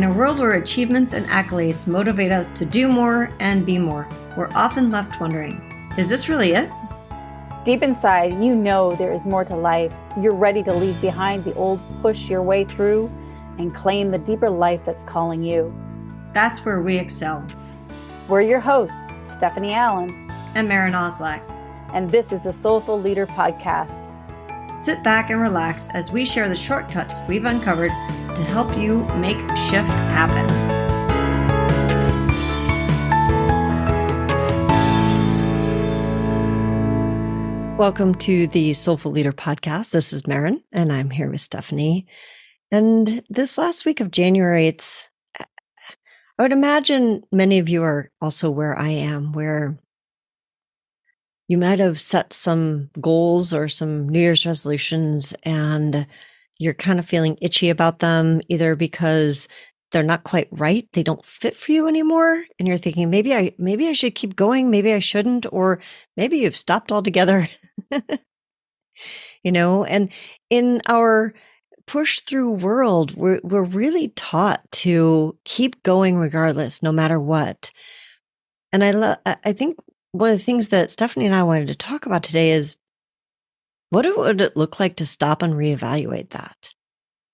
In a world where achievements and accolades motivate us to do more and be more, we're often left wondering is this really it? Deep inside, you know there is more to life. You're ready to leave behind the old, push your way through, and claim the deeper life that's calling you. That's where we excel. We're your hosts, Stephanie Allen and Maren Oslak. And this is the Soulful Leader Podcast. Sit back and relax as we share the shortcuts we've uncovered to help you make shift happen. Welcome to the Soulful Leader podcast. This is Maren, and I'm here with Stephanie. And this last week of January, it's, I would imagine many of you are also where I am, where you might have set some goals or some New Year's resolutions and you're kind of feeling itchy about them, either because they're not quite right, they don't fit for you anymore, and you're thinking maybe I maybe I should keep going, maybe I shouldn't, or maybe you've stopped altogether. you know, and in our push through world, we're we're really taught to keep going regardless, no matter what. And I love I think one of the things that Stephanie and I wanted to talk about today is what would it look like to stop and reevaluate that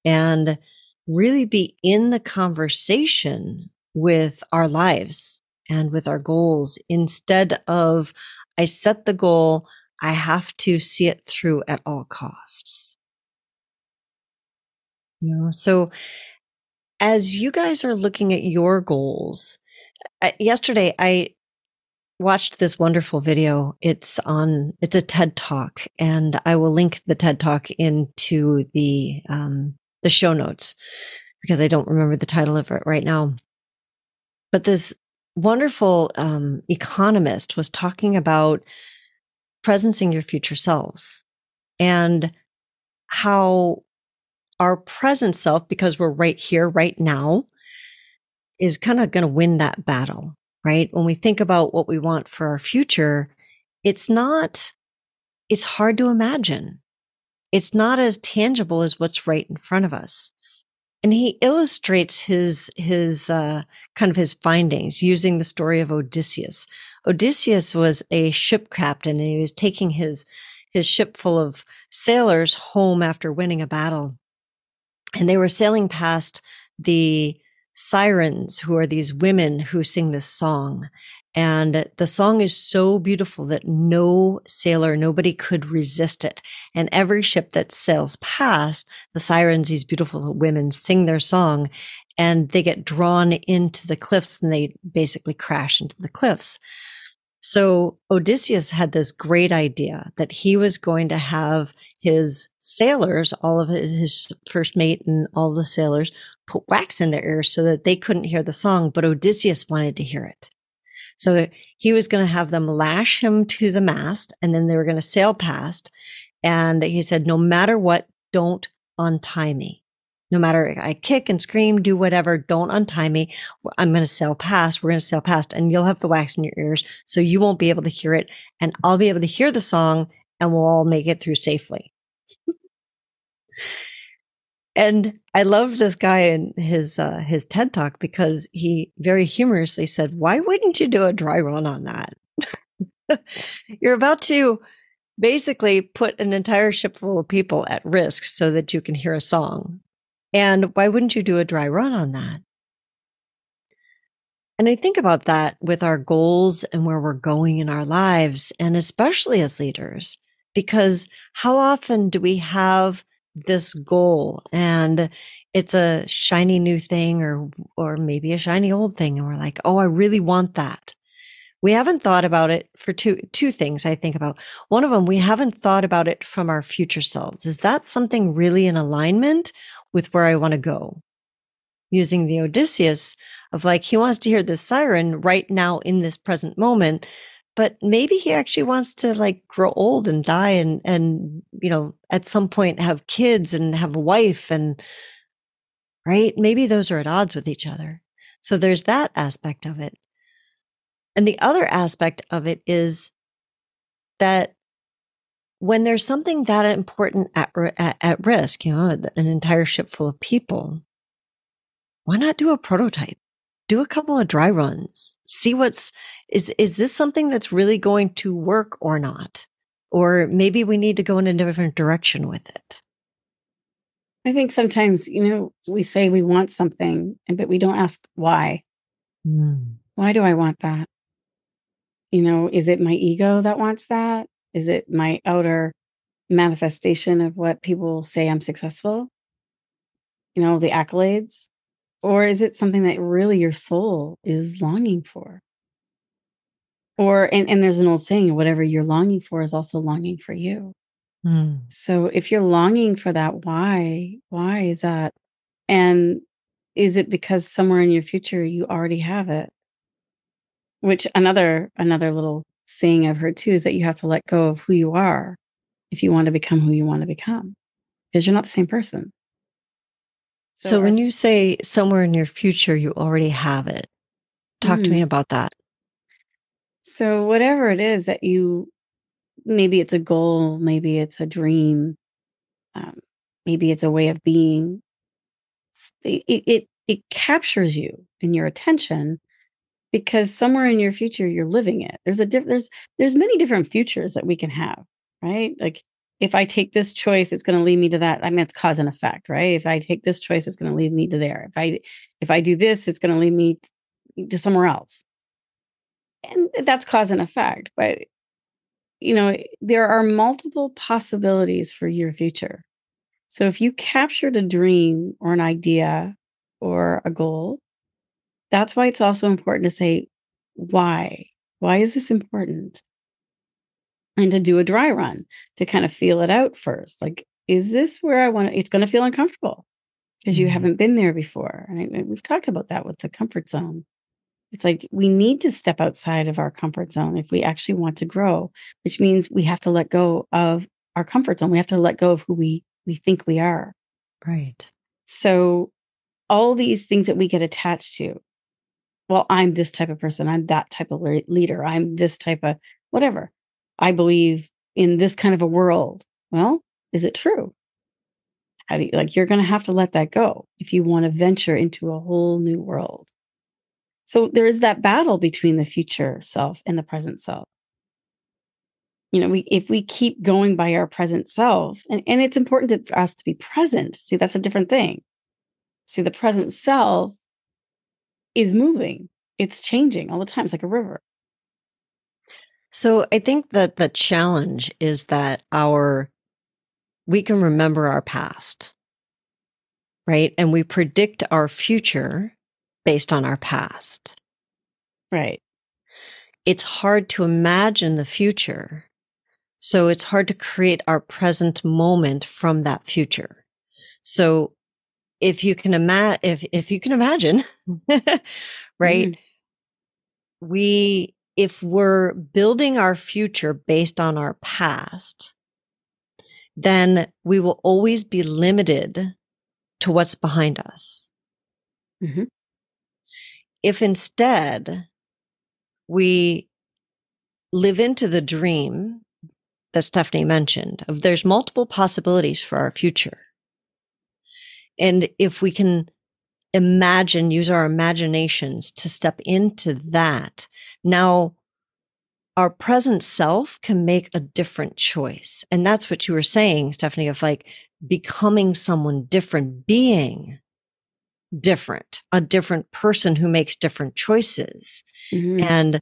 and really be in the conversation with our lives and with our goals instead of I set the goal, I have to see it through at all costs. You know, so as you guys are looking at your goals, uh, yesterday I watched this wonderful video. It's on, it's a TED talk and I will link the TED talk into the, um, the show notes because I don't remember the title of it right now. But this wonderful, um, economist was talking about presencing your future selves and how our present self, because we're right here, right now, is kind of going to win that battle right? When we think about what we want for our future, it's not, it's hard to imagine. It's not as tangible as what's right in front of us. And he illustrates his, his, uh, kind of his findings using the story of Odysseus. Odysseus was a ship captain and he was taking his, his ship full of sailors home after winning a battle. And they were sailing past the sirens, who are these women who sing this song. And the song is so beautiful that no sailor, nobody could resist it. And every ship that sails past, the sirens, these beautiful women sing their song and they get drawn into the cliffs and they basically crash into the cliffs. So Odysseus had this great idea that he was going to have his sailors, all of his first mate and all the sailors put wax in their ears so that they couldn't hear the song, but Odysseus wanted to hear it. So he was going to have them lash him to the mast and then they were going to sail past. And he said, no matter what, don't untie me no matter I kick and scream, do whatever, don't untie me. I'm going to sail past. We're going to sail past and you'll have the wax in your ears. So you won't be able to hear it and I'll be able to hear the song and we'll all make it through safely. and I love this guy in his, uh, his TED talk because he very humorously said, why wouldn't you do a dry run on that? You're about to basically put an entire ship full of people at risk so that you can hear a song and why wouldn't you do a dry run on that? And I think about that with our goals and where we're going in our lives, and especially as leaders, because how often do we have this goal and it's a shiny new thing or, or maybe a shiny old thing. And we're like, Oh, I really want that. We haven't thought about it for two, two things I think about. One of them, we haven't thought about it from our future selves. Is that something really in alignment with where I want to go. Using the Odysseus of like, he wants to hear the siren right now in this present moment, but maybe he actually wants to like grow old and die and, and, you know, at some point have kids and have a wife and, right? Maybe those are at odds with each other. So there's that aspect of it. And the other aspect of it is that when there's something that important at, at, at risk, you know, an entire ship full of people, why not do a prototype? Do a couple of dry runs. See what's, is, is this something that's really going to work or not? Or maybe we need to go in a different direction with it. I think sometimes, you know, we say we want something, but we don't ask why. Mm. Why do I want that? You know, is it my ego that wants that? Is it my outer manifestation of what people say I'm successful? You know, the accolades? Or is it something that really your soul is longing for? Or, and, and there's an old saying, whatever you're longing for is also longing for you. Mm. So if you're longing for that, why? Why is that? And is it because somewhere in your future you already have it? Which another another little saying I've heard too is that you have to let go of who you are if you want to become who you want to become because you're not the same person. So, so when you say somewhere in your future you already have it, talk mm to me mm-hmm. about that. So whatever it is that you maybe it's a goal, maybe it's a dream, um, maybe it's a way of being. It, it it captures you and your attention because somewhere in your future you're living it. There's a diff- there's there's many different futures that we can have, right? Like if I take this choice, it's going to lead me to that. I mean, it's cause and effect, right? If I take this choice, it's going to lead me to there. If I if I do this, it's going to lead me to somewhere else. And that's cause and effect. But you know, eh, there are multiple possibilities for your future. So if you captured a dream or an idea or a goal, that's why it's also important to say, why? Why is this important? And to do a dry run to kind of feel it out first. Like, is this where I want to? It's going to feel uncomfortable because you mm-hmm. haven't been there before. And I, we've talked about that with the comfort zone. It's like we need to step outside of our comfort zone if we actually want to grow, which means we have to let go of our comfort zone. We have to let go of who we we think we are. Right. So all these things that we get attached to. Well, I'm this type of person. I'm that type of leader. I'm this type of whatever. I believe in this kind of a world. Well, is it true? How do you like you're going to have to let that go if you want to venture into a whole new world. So there is that battle between the future self and the present self. You know, we if we keep going by our present self, and, and it's important to, for us to be present. See, that's a different thing. See, the present self is moving, it's changing all the time. It's like a river. So I think that the challenge is that our we can remember our past, right? And we predict our future based on our past. Right. It's hard to imagine the future. So it's hard to create our present moment from that future. So if you can imagine, if, if you can imagine, right? Mm. We, if we're building our future based on our past, then we will always be limited to what's behind us. Mm-hmm. If instead we live into the dream that Stephanie mentioned of there's multiple possibilities for our future. And if we can imagine, use our imaginations to step into that, now our present self can make a different choice. And that's what you were saying, Stephanie, of like becoming someone different, being different, a different person who makes different choices. Mm-hmm. And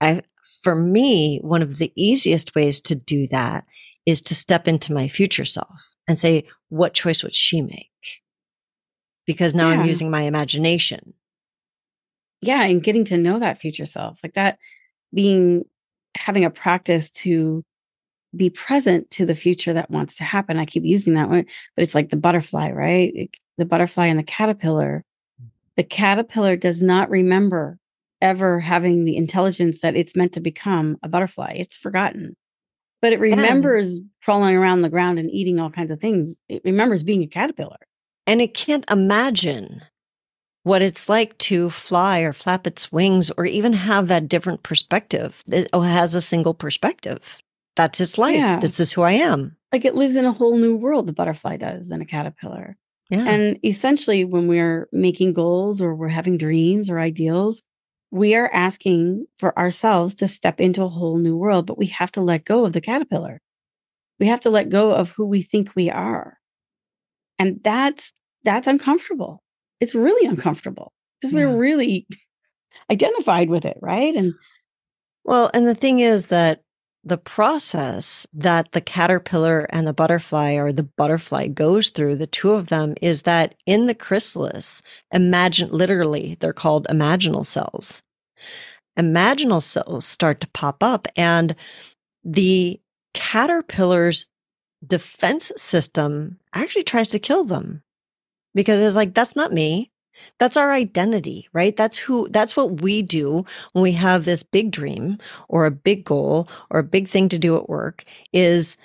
I, for me, one of the easiest ways to do that is to step into my future self and say, what choice would she make? Because now yeah. I'm using my imagination. Yeah. And getting to know that future self, like that being, having a practice to be present to the future that wants to happen. I keep using that one, but it's like the butterfly, right? It, the butterfly and the caterpillar. The caterpillar does not remember ever having the intelligence that it's meant to become a butterfly. It's forgotten. But it remembers crawling around the ground and eating all kinds of things. It remembers being a caterpillar. And it can't imagine what it's like to fly or flap its wings or even have that different perspective. Oh, it has a single perspective that's its life. Yeah. This is who I am. Like it lives in a whole new world, the butterfly does, than a caterpillar. Yeah. And essentially, when we're making goals or we're having dreams or ideals, we are asking for ourselves to step into a whole new world, but we have to let go of the caterpillar. We have to let go of who we think we are. And that's that's uncomfortable. It's really mm-hmm. uncomfortable because yeah. we're really identified with it, right? And well, and the thing is that the process that the caterpillar and the butterfly or the butterfly goes through, the two of them, is that in the chrysalis, imagine literally, they're called imaginal cells. Imaginal cells start to pop up, and the caterpillar's defense system actually tries to kill them because it's like, that's not me. That's our identity, right? That's who, that's what we do when we have this big dream or a big goal or a big thing to do at work is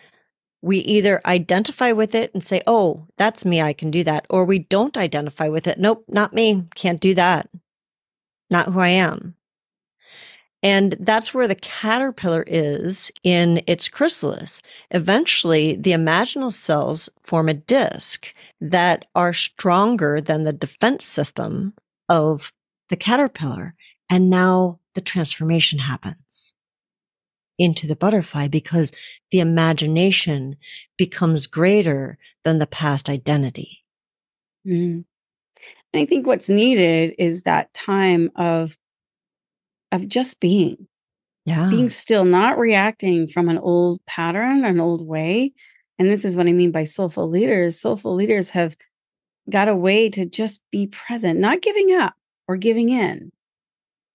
we either identify with it and say, Oh, that's me. I can do that. Or we don't identify with it. Nope, not me. Can't do that. Not who I am. And that's where the caterpillar is in its chrysalis. Eventually, the imaginal cells form a disc that are stronger than the defense system of the caterpillar. And now the transformation happens into the butterfly because the imagination becomes greater than the past identity. Mm. And I think what's needed is that time of of just being. Yeah. Being still, not reacting from an old pattern, an old way. And this is what I mean by soulful leaders. Soulful leaders have got a way to just be present, not giving up or giving in,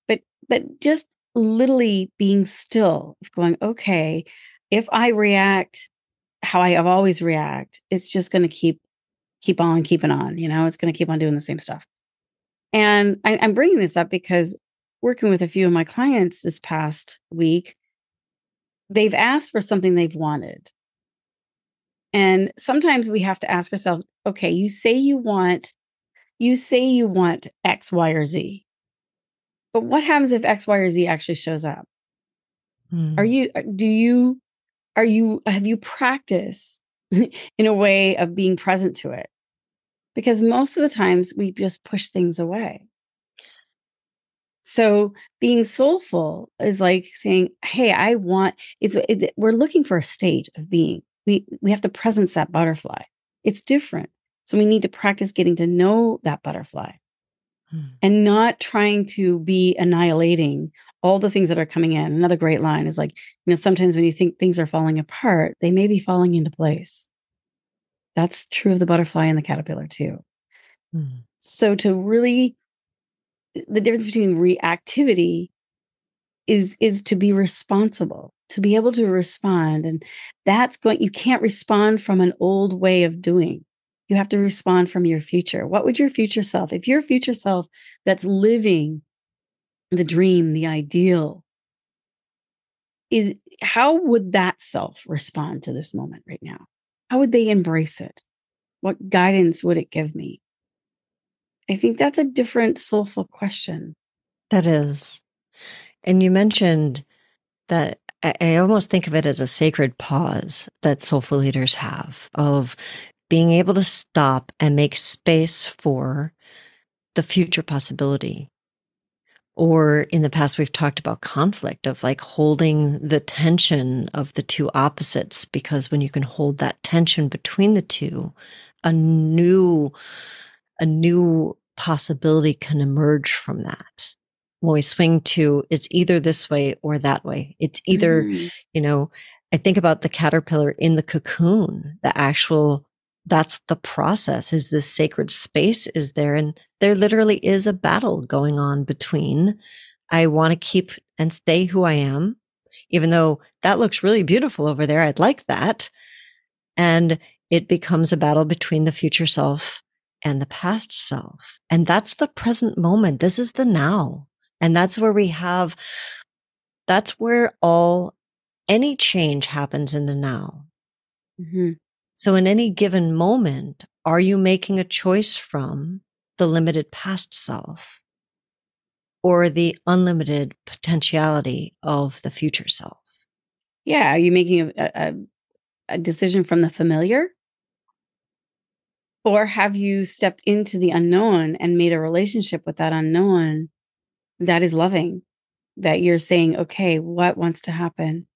but but just literally being still, going, okay, if I react how I have always react, it's just going to keep keep on keeping on. You know, it's going to keep on doing the same stuff. And I, I'm bringing this up because working with a few of my clients this past week, they've asked for something they've wanted. And sometimes we have to ask ourselves, okay, you say you want, you say you want X, Y, or Z. But what happens if X, Y, or Z actually shows up? Hmm. Are you, uh, do you, are you, have you practiced in a way of being present to it? Because most of the times we just push things away. So being soulful is like saying, "Hey, I want." It's, it's we're looking for a state of being. We we have to presence that butterfly. It's different, so we need to practice getting to know that butterfly, hmm. and not trying to be annihilating all the things that are coming in. Another great line is like, you know, sometimes when you think things are falling apart, they may be falling into place. That's true of the butterfly and the caterpillar too. Hmm. So to really the difference between reactivity is is to be responsible to be able to respond and that's going you can't respond from an old way of doing. You have to respond from your future. What would your future self if your future self that's living the dream the ideal is how would that self respond to this moment right now? How would they embrace it? What guidance would it give me I think that's a different soulful question. That is. And you mentioned that I almost think of it as a sacred pause that soulful leaders have of being able to stop and make space for the future possibility. Or in the past, we've talked about conflict of like holding the tension of the two opposites, because when you can hold that tension between the two, a new a new possibility can emerge from that. When we swing to it's either this way or that way. It's either, mm. you know, I think about the caterpillar in the cocoon, the actual that's the process is this sacred space is there and there literally is a battle going on between I want to keep and stay who I am even though that looks really beautiful over there I'd like that and it becomes a battle between the future self and the past self. And that's the present moment. This is the now. And that's where we have, that's where all, any change happens in the now. Mm-hmm. So in any given moment, are you making a choice from the limited past self or the unlimited potentiality of the future self? Yeah. Are you making a, a, a decision from the familiar Or have you stepped into the unknown and made a relationship with that unknown that is loving? That you're saying, okay, what wants to happen?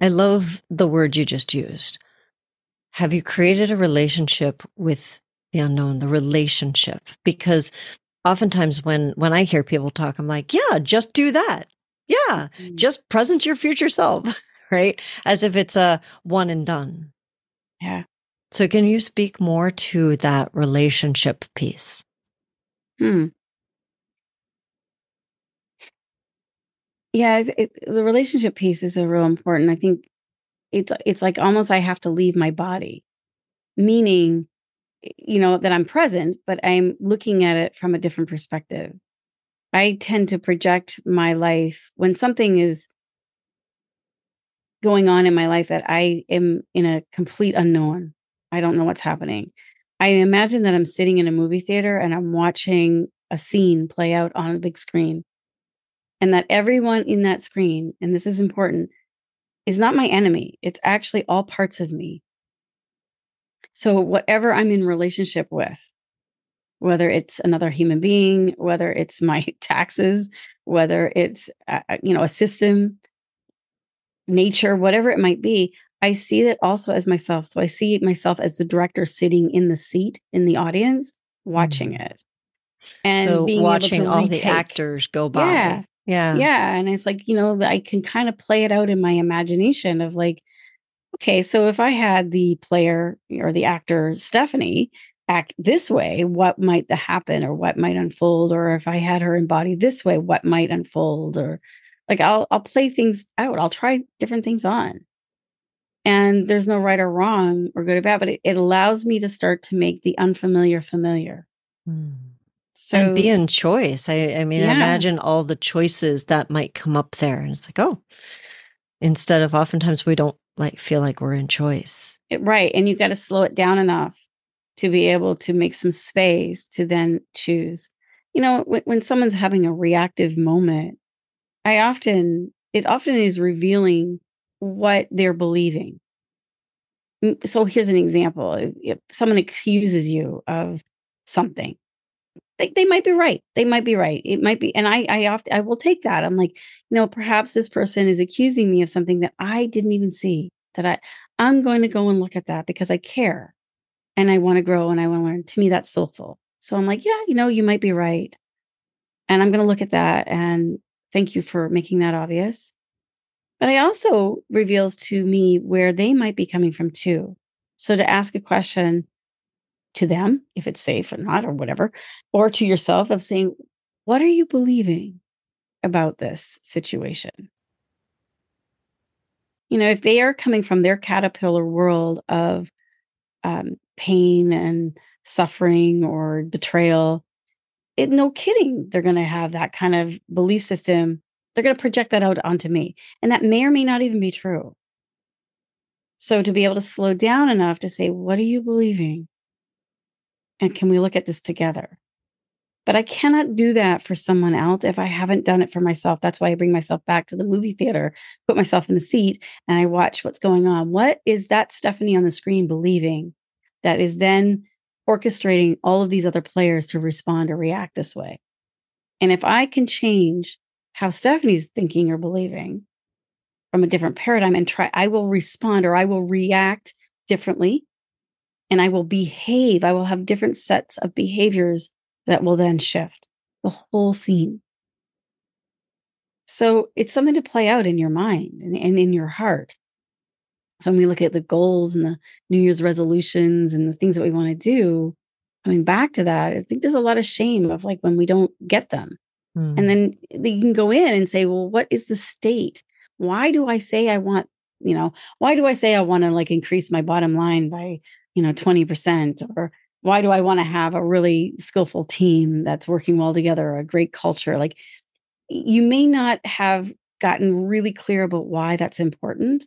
I love the word you just used. Have you created a relationship with the unknown, the relationship? Because oftentimes when when I hear people talk, I'm like, yeah, just do that. Yeah, mm. just present your future self, right? As if it's a one and done. Yeah. So, can you speak more to that relationship piece? Hmm. Yeah, it, the relationship piece is a real important. I think it's it's like almost I have to leave my body, meaning, you know, that I'm present, but I'm looking at it from a different perspective. I tend to project my life when something is going on in my life that I am in a complete unknown. I don't know what's happening. I imagine that I'm sitting in a movie theater and I'm watching a scene play out on a big screen. And that everyone in that screen, and this is important, is not my enemy. It's actually all parts of me. So, whatever I'm in relationship with, whether it's another human being, whether it's my taxes, whether it's uh, uh, you know a system, nature, whatever it might be, I see it also as myself. So I see myself as the director sitting in the seat in the audience watching mm-hmm. it. And so watching all retake. the actors go by. Yeah. Yeah. Yeah. And it's like, you know, I can kind of play it out in my imagination of like, okay, so if I had the player or the actor Stephanie act this way, what might the happen or what might unfold? Or if I had her embody this way, what might unfold? Or like I'll I'll play things out. I'll try different things on and there's no right or wrong or good or bad but it, it allows me to start to make the unfamiliar familiar mm. so and be in choice i, I mean yeah. imagine all the choices that might come up there and it's like oh instead of oftentimes we don't like feel like we're in choice it, right and you got to slow it down enough to be able to make some space to then choose you know when, when someone's having a reactive moment i often it often is revealing what they're believing. So here's an example. If someone accuses you of something, they, they might be right. They might be right. It might be, and I I often I will take that. I'm like, you know, perhaps this person is accusing me of something that I didn't even see. That I I'm going to go and look at that because I care and I want to grow and I want to learn. To me, that's soulful. So I'm like, yeah, you know, you might be right. And I'm going to look at that and thank you for making that obvious. But it also reveals to me where they might be coming from too. So to ask a question to them, if it's safe or not, or whatever, or to yourself of saying, what are you believing about this situation? You know, if they are coming from their caterpillar world of um, pain and suffering or betrayal, it, no kidding, they're going to have that kind of belief system they're going to project that out onto me. And that may or may not even be true. So to be able to slow down enough to say, what are you believing? And can we look at this together? But I cannot do that for someone else if I haven't done it for myself. That's why I bring myself back to the movie theater, put myself in the seat, and I watch what's going on. What is that Stephanie on the screen believing that is then orchestrating all of these other players to respond or react this way? And if I can change how Stephanie's thinking or believing from a different paradigm and try, I will respond or I will react differently and I will behave. I will have different sets of behaviors that will then shift the whole scene. So it's something to play out in your mind and, and in your heart. So when we look at the goals and the New Year's resolutions and the things that we want to do, coming back to that, I think there's a lot of shame of like when we don't get them. Mm. And then you can go in and say, well, what is the state? Why do I say I want, you know, why do I say I want to like increase my bottom line by, you know, 20%? Or why do I want to have a really skillful team that's working well together, a great culture? Like you may not have gotten really clear about why that's important.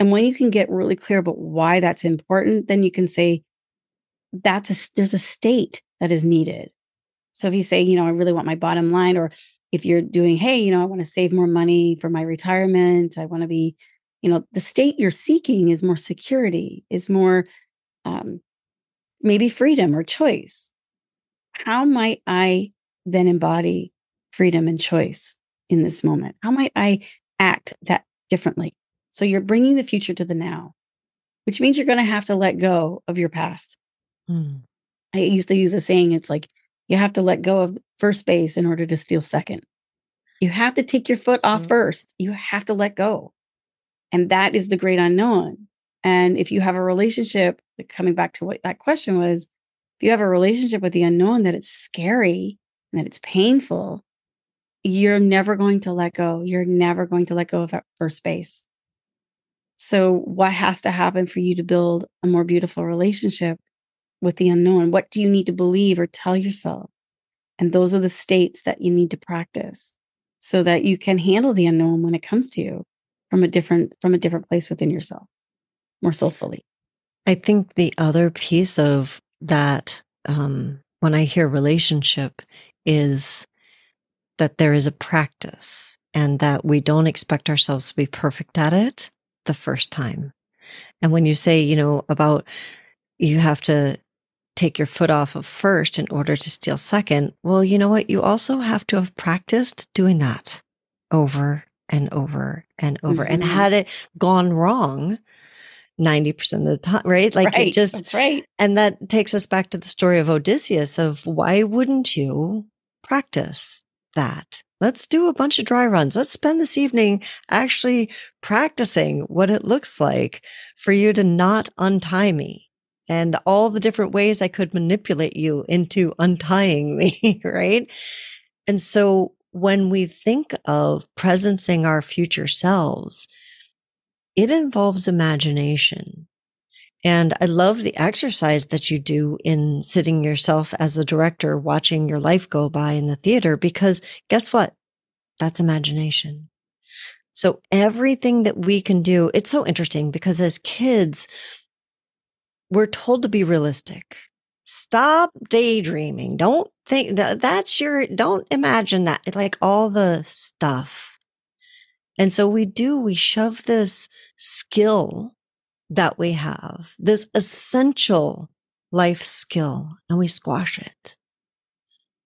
And when you can get really clear about why that's important, then you can say, that's a, there's a state that is needed. So if you say, you know, I really want my bottom line, or if you're doing, hey, you know, I want to save more money for my retirement, I want to be, you know, the state you're seeking is more security, is more um, maybe freedom or choice. How might I then embody freedom and choice in this moment? How might I act that differently? So you're bringing the future to the now, which means you're going to have to let go of your past. Hmm. I used to use a saying it's like you have to let go of first base in order to steal second. You have to take your foot off first. You have to let go. And that is the great unknown. And if you have a relationship, coming back to what that question was, if you have a relationship with the unknown that it's scary and that it's painful, you're never going to let go. You're never going to let go of that first base. So, what has to happen for you to build a more beautiful relationship with the unknown? What do you need to believe or tell yourself? And those are the states that you need to practice so that you can handle the unknown when it comes to you from a different from a different place within yourself more soulfully i think the other piece of that um, when i hear relationship is that there is a practice and that we don't expect ourselves to be perfect at it the first time and when you say you know about you have to take your foot off of first in order to steal second. Well, you know what? You also have to have practiced doing that over and over and over. Mm-hmm. And had it gone wrong 90% of the time, right? Like right. it just, That's right. And that takes us back to the story of Odysseus of why wouldn't you practice that? Let's do a bunch of dry runs. Let's spend this evening actually practicing what it looks like for you to not untie me and all the different ways I could manipulate you into untying me, right? And so when we think of presencing our future selves, it involves imagination. And I love the exercise that you do in sitting yourself as a director, watching your life go by in the theater, because guess what? That's imagination. So everything that we can do, it's so interesting because as kids, we're told to be realistic. Stop daydreaming. Don't think that that's your, don't imagine that like all the stuff. And so we do, we shove this skill that we have, this essential life skill, and we squash it.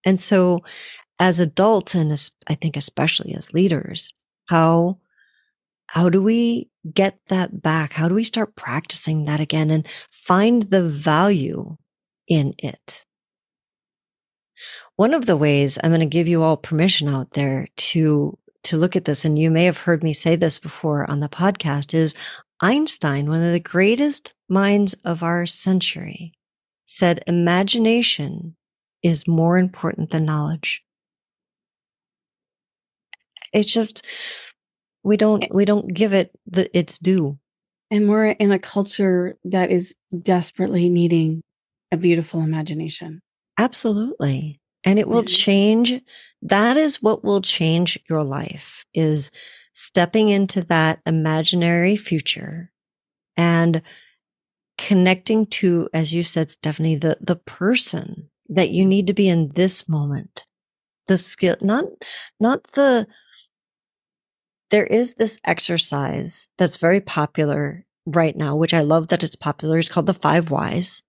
And so as adults, and as, I think especially as leaders, how, how do we get that back? How do we start practicing that again and find the value in it? One of the ways I'm going to give you all permission out there to to look at this and you may have heard me say this before on the podcast is Einstein, one of the greatest minds of our century, said imagination is more important than knowledge. It's just we don't we don't give it the its due. And we're in a culture that is desperately needing a beautiful imagination. Absolutely. And it will mm-hmm. change that is what will change your life is stepping into that imaginary future and connecting to as you said stephanie the the person that you need to be in this moment. The skill not not the there is this exercise that's very popular right now, which I love that it's popular. It's called the five whys.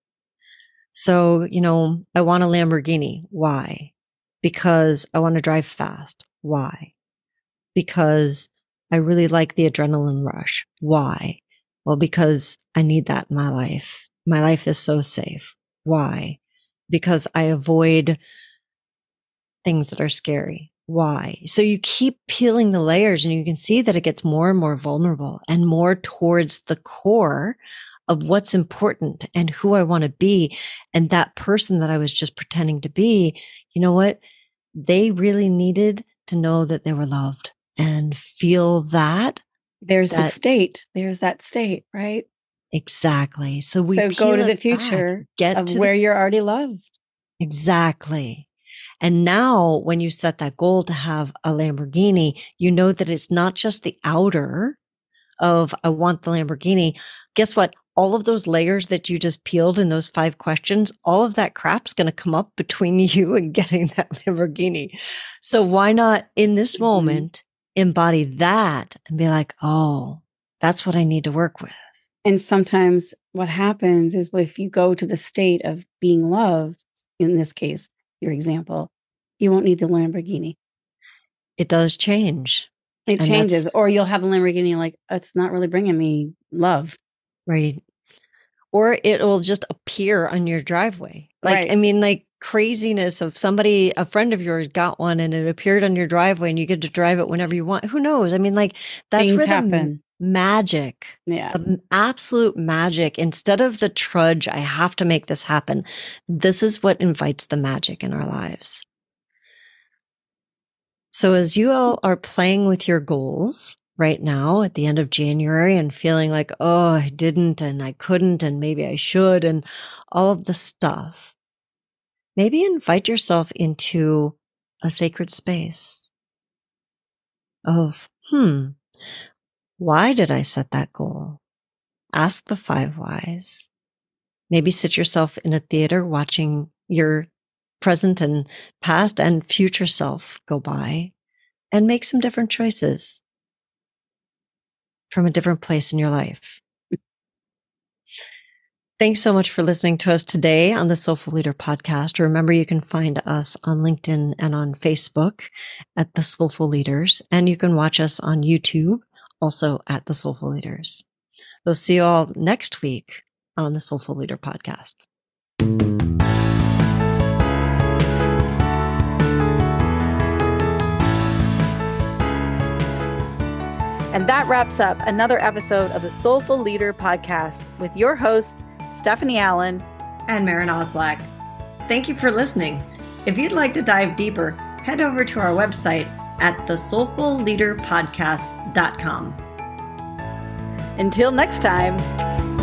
So, you know, I want a Lamborghini. Why? Because I want to drive fast. Why? Because I really like the adrenaline rush. Why? Well, because I need that in my life. My life is so safe. Why? Because I avoid things that are scary why. So you keep peeling the layers and you can see that it gets more and more vulnerable and more towards the core of what's important and who I want to be. And that person that I was just pretending to be, you know what? They really needed to know that they were loved and feel that. There's that, a state. There's that state, right? Exactly. So we so go to the future back, get of to where the, you're already loved. Exactly. And now when you set that goal to have a Lamborghini, you know that it's not just the outer of I want the Lamborghini. Guess what? All of those layers that you just peeled in those five questions, all of that crap's going to come up between you and getting that Lamborghini. So why not in this mm-hmm. moment embody that and be like, oh, that's what I need to work with. And sometimes what happens is if you go to the state of being loved, in this case, your example, you won't need the Lamborghini. It does change. It changes. Or you'll have a Lamborghini like, it's not really bringing me love. Right. Or it will just appear on your driveway. Like, right. I mean, like craziness of somebody, a friend of yours got one and it appeared on your driveway and you get to drive it whenever you want. Who knows? I mean, like that's Things where happen. Magic, yeah, the absolute magic. Instead of the trudge, I have to make this happen. This is what invites the magic in our lives. So as you all are playing with your goals, right now at the end of January and feeling like, oh, I didn't and I couldn't and maybe I should and all of the stuff, maybe invite yourself into a sacred space of, hmm, why did I set that goal? Ask the five whys. Maybe sit yourself in a theater watching your present and past and future self go by and make some different choices from a different place in your life. Thanks so much for listening to us today on the Soulful Leader podcast. Remember, you can find us on LinkedIn and on Facebook at the Soulful Leaders, and you can watch us on YouTube also at the Soulful Leaders. We'll see you all next week on the Soulful Leader podcast. And that wraps up another episode of the Soulful Leader podcast with your hosts, Stephanie Allen and Maren Oslak. Thank you for listening. If you'd like to dive deeper, head over to our website at thesoulfulleaderpodcast.com. Until next time.